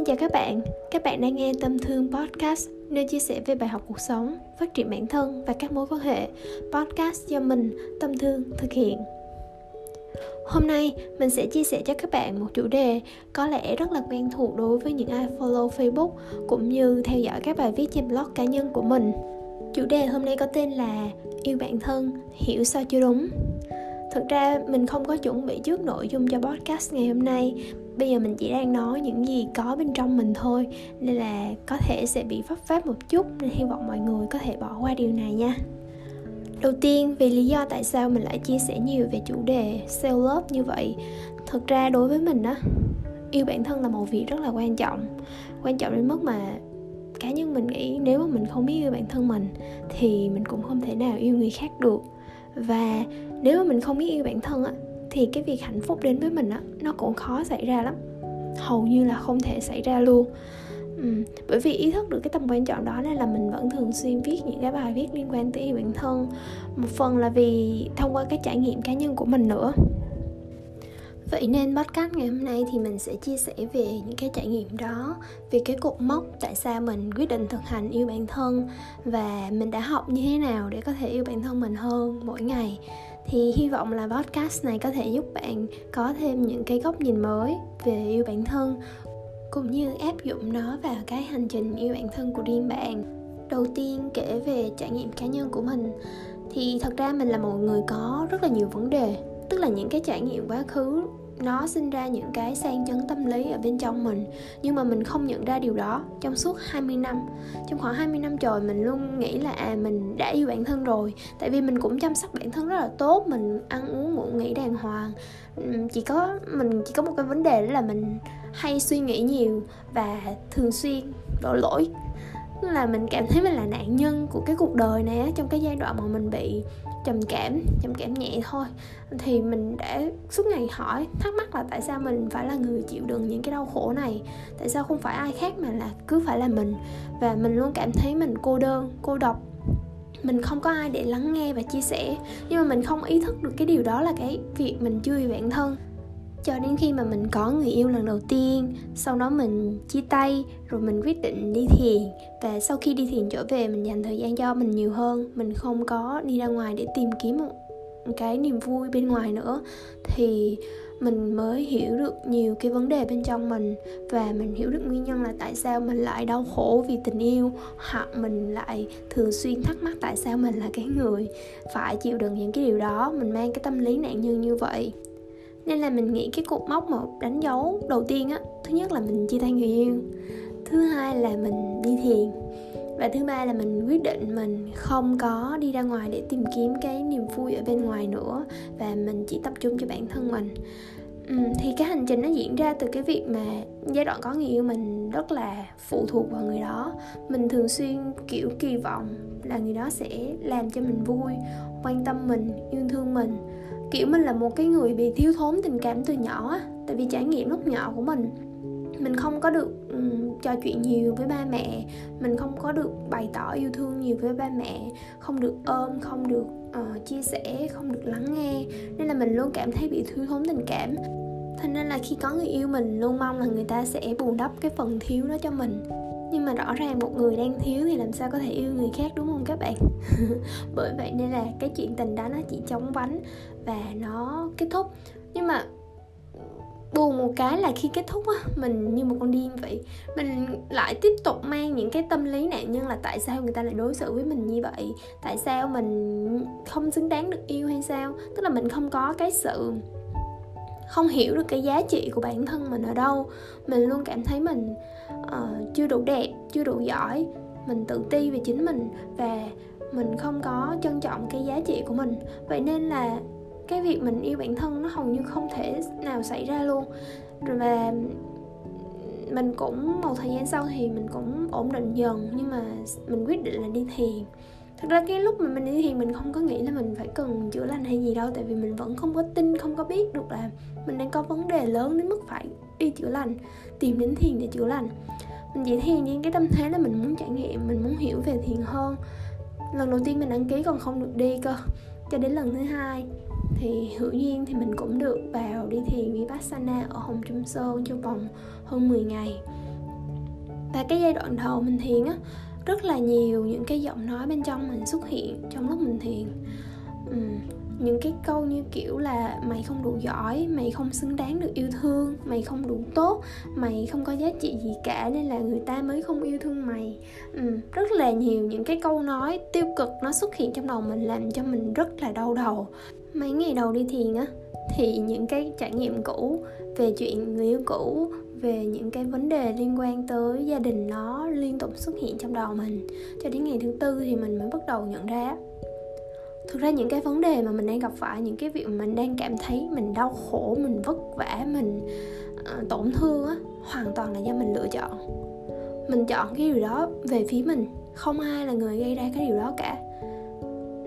Xin chào các bạn, các bạn đang nghe Tâm Thương Podcast nơi chia sẻ về bài học cuộc sống, phát triển bản thân và các mối quan hệ. Podcast do mình, Tâm Thương, thực hiện. Hôm nay mình sẽ chia sẻ cho các bạn một chủ đề có lẽ rất là quen thuộc đối với những ai follow Facebook cũng như theo dõi các bài viết trên blog cá nhân của mình. Chủ đề hôm nay có tên là Yêu bản thân, hiểu sao chưa đúng. Thực ra mình không có chuẩn bị trước nội dung cho podcast ngày hôm nay. Bây giờ mình chỉ đang nói những gì có bên trong mình thôi, Nên là có thể sẽ bị pháp pháp một chút, Nên hy vọng mọi người có thể bỏ qua điều này nha. Đầu tiên, vì lý do tại sao mình lại chia sẻ nhiều về chủ đề self-love như vậy Thực ra đối với mình á, Yêu bản thân là một việc rất là quan trọng. Quan trọng đến mức mà cá nhân mình nghĩ nếu mà mình không biết yêu bản thân mình, Thì mình cũng không thể nào yêu người khác được. Và nếu mà mình không biết yêu bản thân á thì cái việc hạnh phúc đến với mình á nó cũng khó xảy ra lắm. Hầu như là không thể xảy ra luôn. Ừ, bởi vì ý thức được cái tầm quan trọng đó nên là mình vẫn thường xuyên viết những cái bài viết liên quan tới yêu bản thân. Một phần là vì thông qua cái trải nghiệm cá nhân của mình nữa. Vậy nên podcast ngày hôm nay thì mình sẽ chia sẻ về những cái trải nghiệm đó, Về cái cột mốc tại sao mình quyết định thực hành yêu bản thân Và mình đã học như thế nào để có thể yêu bản thân mình hơn mỗi ngày. Thì hy vọng là podcast này có thể giúp bạn có thêm những cái góc nhìn mới về yêu bản thân, cũng như áp dụng nó vào cái hành trình yêu bản thân của riêng bạn. Đầu tiên kể về trải nghiệm cá nhân của mình. Thì thật ra mình là một người có rất là nhiều vấn đề, tức là những cái trải nghiệm quá khứ nó sinh ra những cái sang chấn tâm lý ở bên trong mình, nhưng mà mình không nhận ra điều đó trong suốt 20 năm. Trong khoảng 20 năm trời mình luôn nghĩ là à mình đã yêu bản thân rồi. Tại vì mình cũng chăm sóc bản thân rất là tốt, mình ăn uống, ngủ nghỉ đàng hoàng. Chỉ có mình, chỉ có một cái vấn đề đó là mình hay suy nghĩ nhiều và thường xuyên đổ lỗi. Là mình cảm thấy mình là nạn nhân của cái cuộc đời này á trong cái giai đoạn mà mình bị trầm cảm trầm cảm nhẹ thôi. Thì mình đã suốt ngày hỏi, thắc mắc là tại sao mình phải là người chịu đựng những cái đau khổ này? Tại sao không phải ai khác mà là cứ phải là mình? Và mình luôn cảm thấy mình cô đơn, cô độc. Mình không có ai để lắng nghe và chia sẻ. Nhưng mà mình không ý thức được cái điều đó là cái việc mình chưa yêu bản thân cho đến khi mà mình có người yêu lần đầu tiên, sau đó mình chia tay, rồi mình quyết định đi thiền. Và sau khi đi thiền trở về, mình dành thời gian cho mình nhiều hơn. Mình không có đi ra ngoài để tìm kiếm một cái niềm vui bên ngoài nữa. Thì mình mới hiểu được nhiều cái vấn đề bên trong mình. Và mình hiểu được nguyên nhân là tại sao mình lại đau khổ vì tình yêu. Hoặc mình lại thường xuyên thắc mắc tại sao mình là cái người phải chịu đựng những cái điều đó. Mình mang cái tâm lý nạn nhân như vậy nên là mình nghĩ cái cột mốc mà đánh dấu đầu tiên á thứ nhất là mình chia tay người yêu thứ hai là mình đi thiền và thứ ba là mình quyết định mình không có đi ra ngoài để tìm kiếm cái niềm vui ở bên ngoài nữa và mình chỉ tập trung cho bản thân mình. Ừ, thì cái hành trình nó diễn ra từ cái việc mà giai đoạn có người yêu mình rất là phụ thuộc vào người đó. Mình thường xuyên kiểu kỳ vọng là người đó sẽ làm cho mình vui quan tâm mình yêu thương mình kiểu mình là một cái người bị thiếu thốn tình cảm từ nhỏ á tại vì trải nghiệm lúc nhỏ của mình mình không có được um, trò chuyện nhiều với ba mẹ mình không có được bày tỏ yêu thương nhiều với ba mẹ không được ôm không được uh, chia sẻ không được lắng nghe nên là mình luôn cảm thấy bị thiếu thốn tình cảm. Thế nên là khi có người yêu mình luôn mong là người ta sẽ bù đắp cái phần thiếu đó cho mình nhưng mà rõ ràng một người đang thiếu thì làm sao có thể yêu người khác, đúng không các bạn? Bởi vậy nên là cái chuyện tình đó nó chỉ chóng vánh và nó kết thúc. Nhưng mà buồn một cái là khi kết thúc á, mình như một con điên vậy. Mình lại tiếp tục mang những cái tâm lý nạn nhân là tại sao người ta lại đối xử với mình như vậy? Tại sao mình không xứng đáng được yêu hay sao? Tức là mình không có cái sự không hiểu được cái giá trị của bản thân mình ở đâu. Mình luôn cảm thấy mình uh, chưa đủ đẹp chưa đủ giỏi. Mình tự ti về chính mình và mình không có trân trọng cái giá trị của mình. Vậy nên là cái việc mình yêu bản thân nó hầu như không thể nào xảy ra luôn. Và mình cũng một thời gian sau thì mình cũng ổn định dần nhưng mà mình quyết định là đi thiền thật ra cái lúc mà mình đi thiền mình không có nghĩ là mình phải cần chữa lành hay gì đâu, tại vì mình vẫn không có tin, không có biết được là mình đang có vấn đề lớn đến mức phải đi chữa lành, tìm đến thiền để chữa lành. Mình chỉ thiền với cái tâm thế là mình muốn trải nghiệm, mình muốn hiểu về thiền hơn. Lần đầu tiên mình đăng ký còn không được đi cơ, cho đến lần thứ hai thì hữu duyên thì mình cũng được vào đi thiền vipassana ở Hồng Trung Sơn trong vòng hơn 10 ngày. Và cái giai đoạn đầu mình thiền á rất là nhiều những cái giọng nói bên trong mình xuất hiện trong lúc mình thiền. Uhm, những cái câu như kiểu là mày không đủ giỏi mày không xứng đáng được yêu thương mày không đủ tốt mày không có giá trị gì cả nên là người ta mới không yêu thương mày. Ừ, rất là nhiều những cái câu nói tiêu cực nó xuất hiện trong đầu mình làm cho mình rất là đau đầu. Mấy ngày đầu đi thiền á thì những cái trải nghiệm cũ về chuyện người yêu cũ về những cái vấn đề liên quan tới gia đình nó liên tục xuất hiện trong đầu mình. Cho đến ngày thứ tư thì mình mới bắt đầu nhận ra. Thực ra những cái vấn đề mà mình đang gặp phải những cái việc mà mình đang cảm thấy mình đau khổ mình vất vả mình uh, tổn thương á hoàn toàn là do mình lựa chọn. Mình chọn cái điều đó về phía mình không ai là người gây ra cái điều đó cả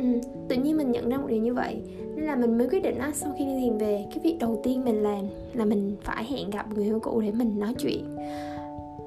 ừ, tự nhiên mình nhận ra một điều như vậy nên là mình mới quyết định á sau khi đi thiền về cái việc đầu tiên mình làm là mình phải hẹn gặp người yêu cũ để mình nói chuyện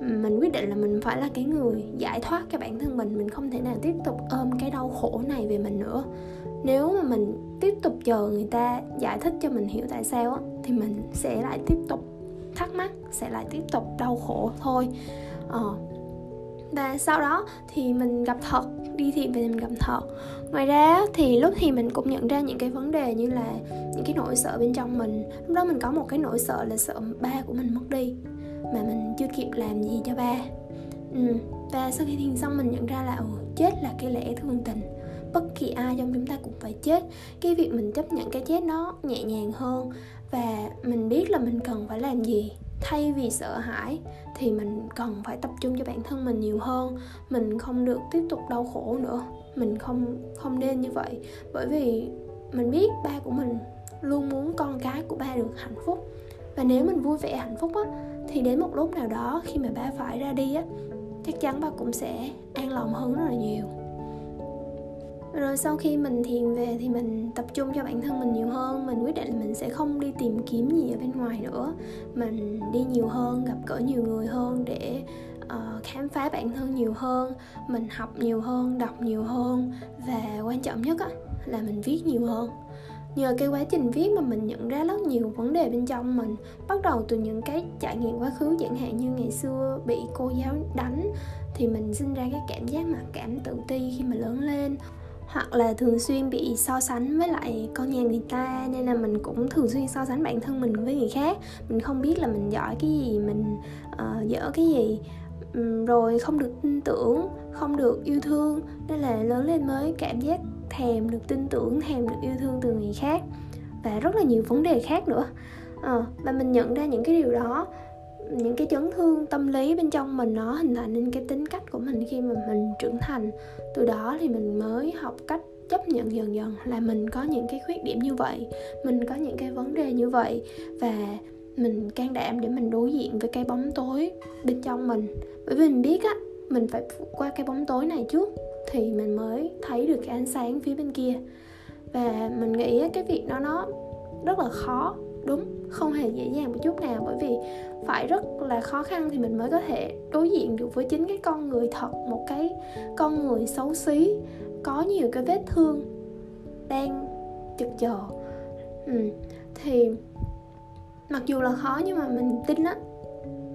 mình quyết định là mình phải là cái người giải thoát cho bản thân mình mình không thể nào tiếp tục ôm cái đau khổ này về mình nữa nếu mà mình tiếp tục chờ người ta giải thích cho mình hiểu tại sao á thì mình sẽ lại tiếp tục thắc mắc sẽ lại tiếp tục đau khổ thôi ờ và sau đó thì mình gặp thật đi thì về mình gặp thật. Ngoài ra thì lúc thì mình cũng nhận ra những cái vấn đề như là những cái nỗi sợ bên trong mình. Lúc đó mình có một cái nỗi sợ là sợ ba của mình mất đi mà mình chưa kịp làm gì cho ba. Ừ. và sau khi thiền xong mình nhận ra là ừ, chết là cái lẽ thương tình. Bất kỳ ai trong chúng ta cũng phải chết. Cái việc mình chấp nhận cái chết nó nhẹ nhàng hơn và mình biết là mình cần phải làm gì thay vì sợ hãi thì mình cần phải tập trung cho bản thân mình nhiều hơn. Mình không được tiếp tục đau khổ nữa. Mình không không nên như vậy. Bởi vì mình biết ba của mình luôn muốn con cái của ba được hạnh phúc. Và nếu mình vui vẻ, hạnh phúc á, thì đến một lúc nào đó khi mà ba phải ra đi á, chắc chắn ba cũng sẽ an lòng hơn rất là nhiều rồi sau khi mình thiền về thì mình tập trung cho bản thân mình nhiều hơn. Mình quyết định là mình sẽ không đi tìm kiếm gì ở bên ngoài nữa. Mình đi nhiều hơn gặp gỡ nhiều người hơn để uh, khám phá bản thân nhiều hơn. Mình học nhiều hơn đọc nhiều hơn. Và quan trọng nhất á, là mình viết nhiều hơn. Nhờ cái quá trình viết mà mình nhận ra rất nhiều vấn đề bên trong mình. Bắt đầu từ những cái trải nghiệm quá khứ chẳng hạn như ngày xưa bị cô giáo đánh thì mình sinh ra cái cảm giác mặc cảm tự ti khi mà lớn lên hoặc là thường xuyên bị so sánh với lại con nhà người ta nên là mình cũng thường xuyên so sánh bản thân mình với người khác. Mình không biết là mình giỏi cái gì mình uh, dở cái gì. Um, rồi không được tin tưởng không được yêu thương nên là lớn lên mới cảm giác thèm được tin tưởng thèm được yêu thương từ người khác. Và rất là nhiều vấn đề khác nữa. Uh, và mình nhận ra những cái điều đó những cái chấn thương tâm lý bên trong mình nó hình thành nên cái tính cách của mình khi mà mình trưởng thành. Từ đó thì mình mới học cách chấp nhận dần dần là mình có những cái khuyết điểm như vậy, mình có những cái vấn đề như vậy và mình can đảm để mình đối diện với cái bóng tối bên trong mình. Bởi vì mình biết á, mình phải qua cái bóng tối này trước thì mình mới thấy được cái ánh sáng phía bên kia. Và mình nghĩ cái việc đó nó rất là khó đúng, không hề dễ dàng một chút nào, bởi vì phải rất là khó khăn thì mình mới có thể đối diện được với chính cái con người thật, một cái con người xấu xí, có nhiều cái vết thương đang chực chờ ừ. thì mặc dù là khó nhưng mà mình tin á,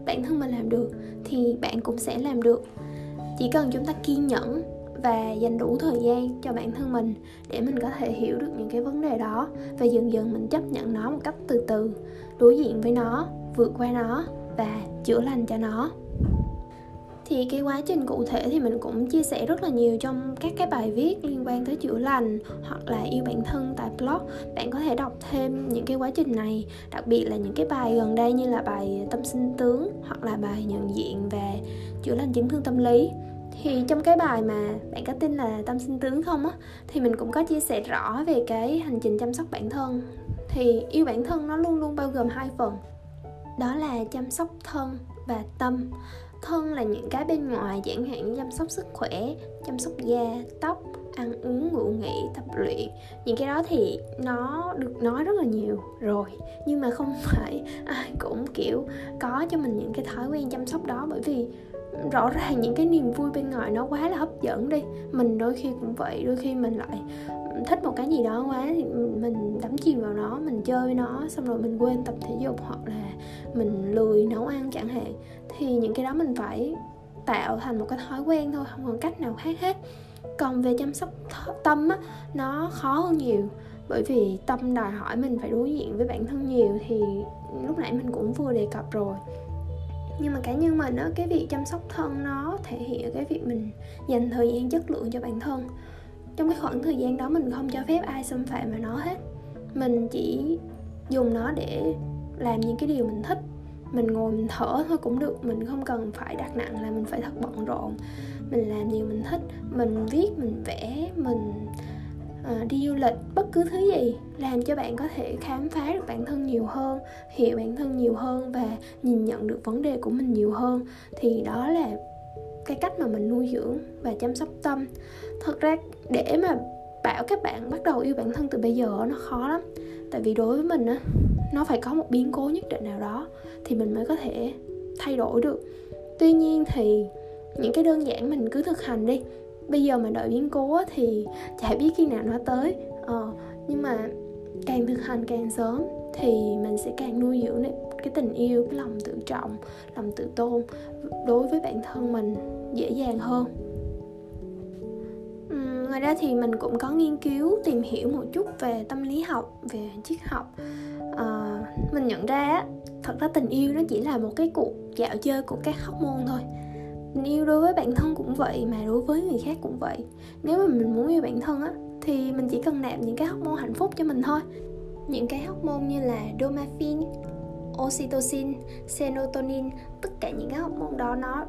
bản thân mình làm được thì bạn cũng sẽ làm được chỉ cần chúng ta kiên nhẫn và dành đủ thời gian cho bản thân mình để mình có thể hiểu được những cái vấn đề đó và dần dần mình chấp nhận nó một cách từ từ, đối diện với nó, vượt qua nó và chữa lành cho nó. Thì cái quá trình cụ thể thì mình cũng chia sẻ rất là nhiều trong các cái bài viết liên quan tới chữa lành hoặc là yêu bản thân tại blog. Bạn có thể đọc thêm những cái quá trình này, đặc biệt là những cái bài gần đây như là bài tâm sinh tướng hoặc là bài nhận diện về chữa lành chấn thương tâm lý thì trong cái bài mà bạn có tin là tâm sinh tướng không á, thì mình cũng có chia sẻ rõ về cái hành trình chăm sóc bản thân. Thì yêu bản thân nó luôn luôn bao gồm hai phần. Đó là chăm sóc thân và tâm. Thân là những cái bên ngoài chẳng hạn chăm sóc sức khỏe, chăm sóc da, tóc, ăn uống, ngủ, nghỉ, tập luyện. Những cái đó thì nó được nói rất là nhiều rồi. Nhưng mà không phải ai cũng, kiểu, có cho mình những cái thói quen chăm sóc đó bởi vì rõ ràng những cái niềm vui bên ngoài nó quá là hấp dẫn đi. Mình đôi khi cũng vậy, đôi khi mình lại thích một cái gì đó quá thì mình đắm chìm vào nó, mình chơi với nó, xong rồi mình quên tập thể dục hoặc là mình lười nấu ăn chẳng hạn. Thì những cái đó mình phải tạo thành một cái thói quen thôi, không còn cách nào khác hết. Còn về chăm sóc tâm á, nó khó hơn nhiều. Bởi vì tâm đòi hỏi mình phải đối diện với bản thân nhiều thì lúc nãy mình cũng vừa đề cập rồi nhưng mà cá nhân mình á, cái việc chăm sóc thân nó thể hiện cái việc mình dành thời gian chất lượng cho bản thân. Trong cái khoảng thời gian đó mình không cho phép ai xâm phạm vào nó hết. Mình chỉ dùng nó để làm những cái điều mình thích. Mình ngồi mình thở thôi cũng được, mình không cần phải đặt nặng là mình phải thật bận rộn. Mình làm điều mình thích, mình viết, mình vẽ, mình Ờ, đi du lịch, bất cứ thứ gì, làm cho bạn có thể khám phá được bản thân nhiều hơn, hiểu bản thân nhiều hơn và nhìn nhận được vấn đề của mình nhiều hơn. Thì đó là cái cách mà mình nuôi dưỡng và chăm sóc tâm. Thật ra, để mà bảo các bạn bắt đầu yêu bản thân từ bây giờ nó khó lắm. Tại vì đối với mình á, nó phải có một biến cố nhất định nào đó thì mình mới có thể thay đổi được. Tuy nhiên thì những cái đơn giản mình cứ thực hành đi bây giờ mà đợi biến cố thì chả biết khi nào nó tới. Ờ, nhưng mà càng thực hành càng sớm thì mình sẽ càng nuôi dưỡng cái tình yêu cái lòng tự trọng lòng tự tôn đối với bản thân mình dễ dàng hơn. Ngoài ra thì mình cũng có nghiên cứu tìm hiểu một chút về tâm lý học về triết học. À, mình nhận ra thật ra tình yêu nó chỉ là một cái cuộc dạo chơi của các hormone thôi yêu đối với bản thân cũng vậy mà đối với người khác cũng vậy. Nếu mà mình muốn yêu bản thân á thì mình chỉ cần nạp những cái hormone hạnh phúc cho mình thôi. Những cái hormone như là dopamine oxytocin, serotonin, tất cả những cái hormone đó nó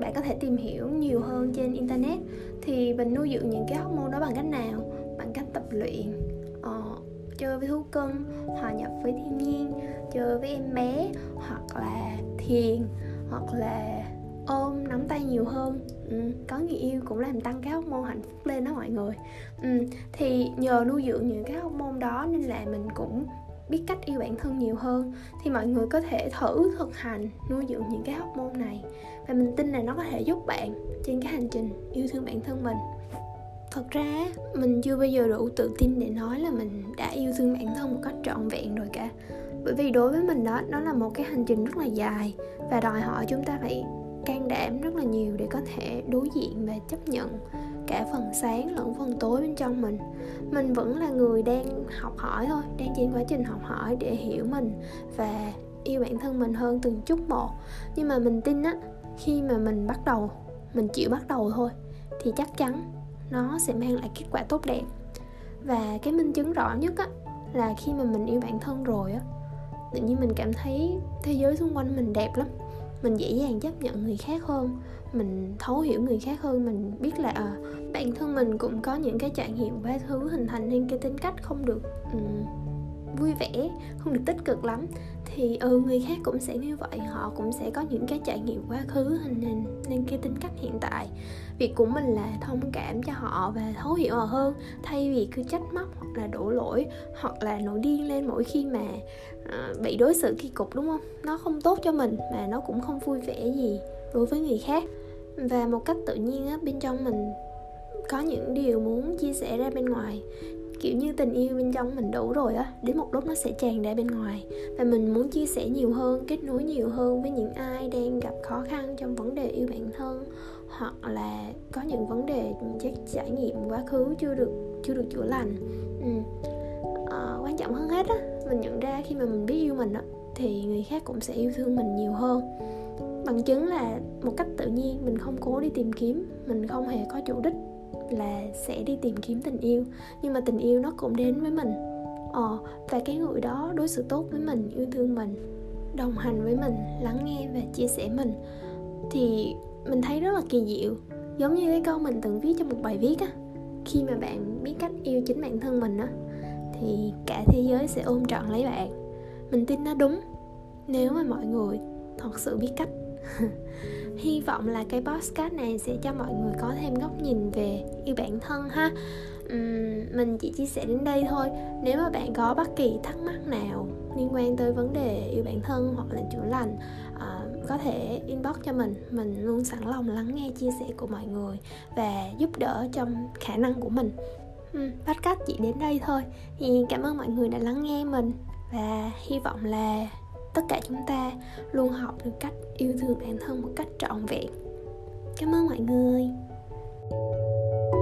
bạn có thể tìm hiểu nhiều hơn trên internet. Thì mình nuôi dưỡng những cái hormone đó bằng cách nào? Bằng cách tập luyện, uh, chơi với thú cưng, hòa nhập với thiên nhiên, chơi với em bé hoặc là thiền hoặc là ôm nắm tay nhiều hơn. Ừ, có người yêu cũng làm tăng cái hormone hạnh phúc lên đó mọi người. Ừ, thì nhờ nuôi dưỡng những cái hormone đó nên là mình cũng biết cách yêu bản thân nhiều hơn. Thì mọi người có thể thử thực hành nuôi dưỡng những cái hormone này. Và mình tin là nó có thể giúp bạn trên cái hành trình yêu thương bản thân mình. Thật ra mình chưa bao giờ đủ tự tin để nói là mình đã yêu thương bản thân một cách trọn vẹn rồi cả. Bởi vì đối với mình đó nó là một cái hành trình rất là dài và đòi hỏi chúng ta phải can đảm rất là nhiều để có thể đối diện và chấp nhận cả phần sáng lẫn phần tối bên trong mình. Mình vẫn là người đang học hỏi thôi, đang trên quá trình học hỏi để hiểu mình và yêu bản thân mình hơn từng chút một. Nhưng mà mình tin á, khi mà mình bắt đầu, mình chịu bắt đầu thôi, thì chắc chắn nó sẽ mang lại kết quả tốt đẹp. Và cái minh chứng rõ nhất á, là khi mà mình yêu bản thân rồi á, tự nhiên mình cảm thấy thế giới xung quanh mình đẹp lắm mình dễ dàng chấp nhận người khác hơn mình thấu hiểu người khác hơn mình biết là à, bản thân mình cũng có những cái trải nghiệm và thứ hình thành nên cái tính cách không được um, vui vẻ không được tích cực lắm thì ừ người khác cũng sẽ như vậy. Họ cũng sẽ có những cái trải nghiệm quá khứ hình nên nên cái tính cách hiện tại. Việc của mình là thông cảm cho họ và thấu hiểu họ hơn thay vì cứ trách móc hoặc là đổ lỗi hoặc là nổi điên lên mỗi khi mà uh, bị đối xử kỳ cục đúng không? Nó không tốt cho mình mà nó cũng không vui vẻ gì đối với người khác. Và một cách tự nhiên á bên trong mình có những điều muốn chia sẻ ra bên ngoài kiểu như tình yêu bên trong mình đủ rồi á đến một lúc nó sẽ tràn ra bên ngoài. Và mình muốn chia sẻ nhiều hơn kết nối nhiều hơn với những ai đang gặp khó khăn trong vấn đề yêu bản thân hoặc là có những vấn đề chắc trải nghiệm quá khứ chưa được chưa được chữa lành. Ừ. à, quan trọng hơn hết á mình nhận ra khi mà mình biết yêu mình á thì người khác cũng sẽ yêu thương mình nhiều hơn. Bằng chứng là một cách tự nhiên mình không cố đi tìm kiếm mình không hề có chủ đích là sẽ đi tìm kiếm tình yêu, nhưng mà tình yêu nó cũng đến với mình. Ờ và cái người đó đối xử tốt với mình, yêu thương mình, đồng hành với mình, lắng nghe và chia sẻ mình, thì mình thấy rất là kỳ diệu. Giống như cái câu mình từng viết trong một bài viết á, khi mà bạn biết cách yêu chính bản thân mình á, thì cả thế giới sẽ ôm trọn lấy bạn. Mình tin nó đúng, nếu mà mọi người thật sự biết cách. hy vọng là cái podcast này sẽ cho mọi người có thêm góc nhìn về yêu bản thân ha. Uhm, mình chỉ chia sẻ đến đây thôi. Nếu mà bạn có bất kỳ thắc mắc nào liên quan tới vấn đề yêu bản thân hoặc là chữa lành uh, có thể inbox cho mình. Mình luôn sẵn lòng lắng nghe chia sẻ của mọi người và giúp đỡ trong khả năng của mình. Uhm, podcast chỉ đến đây thôi. Thì cảm ơn mọi người đã lắng nghe mình và hy vọng là tất cả chúng ta luôn học được cách yêu thương bản thân một cách trọn vẹn. Cảm ơn mọi người. thank you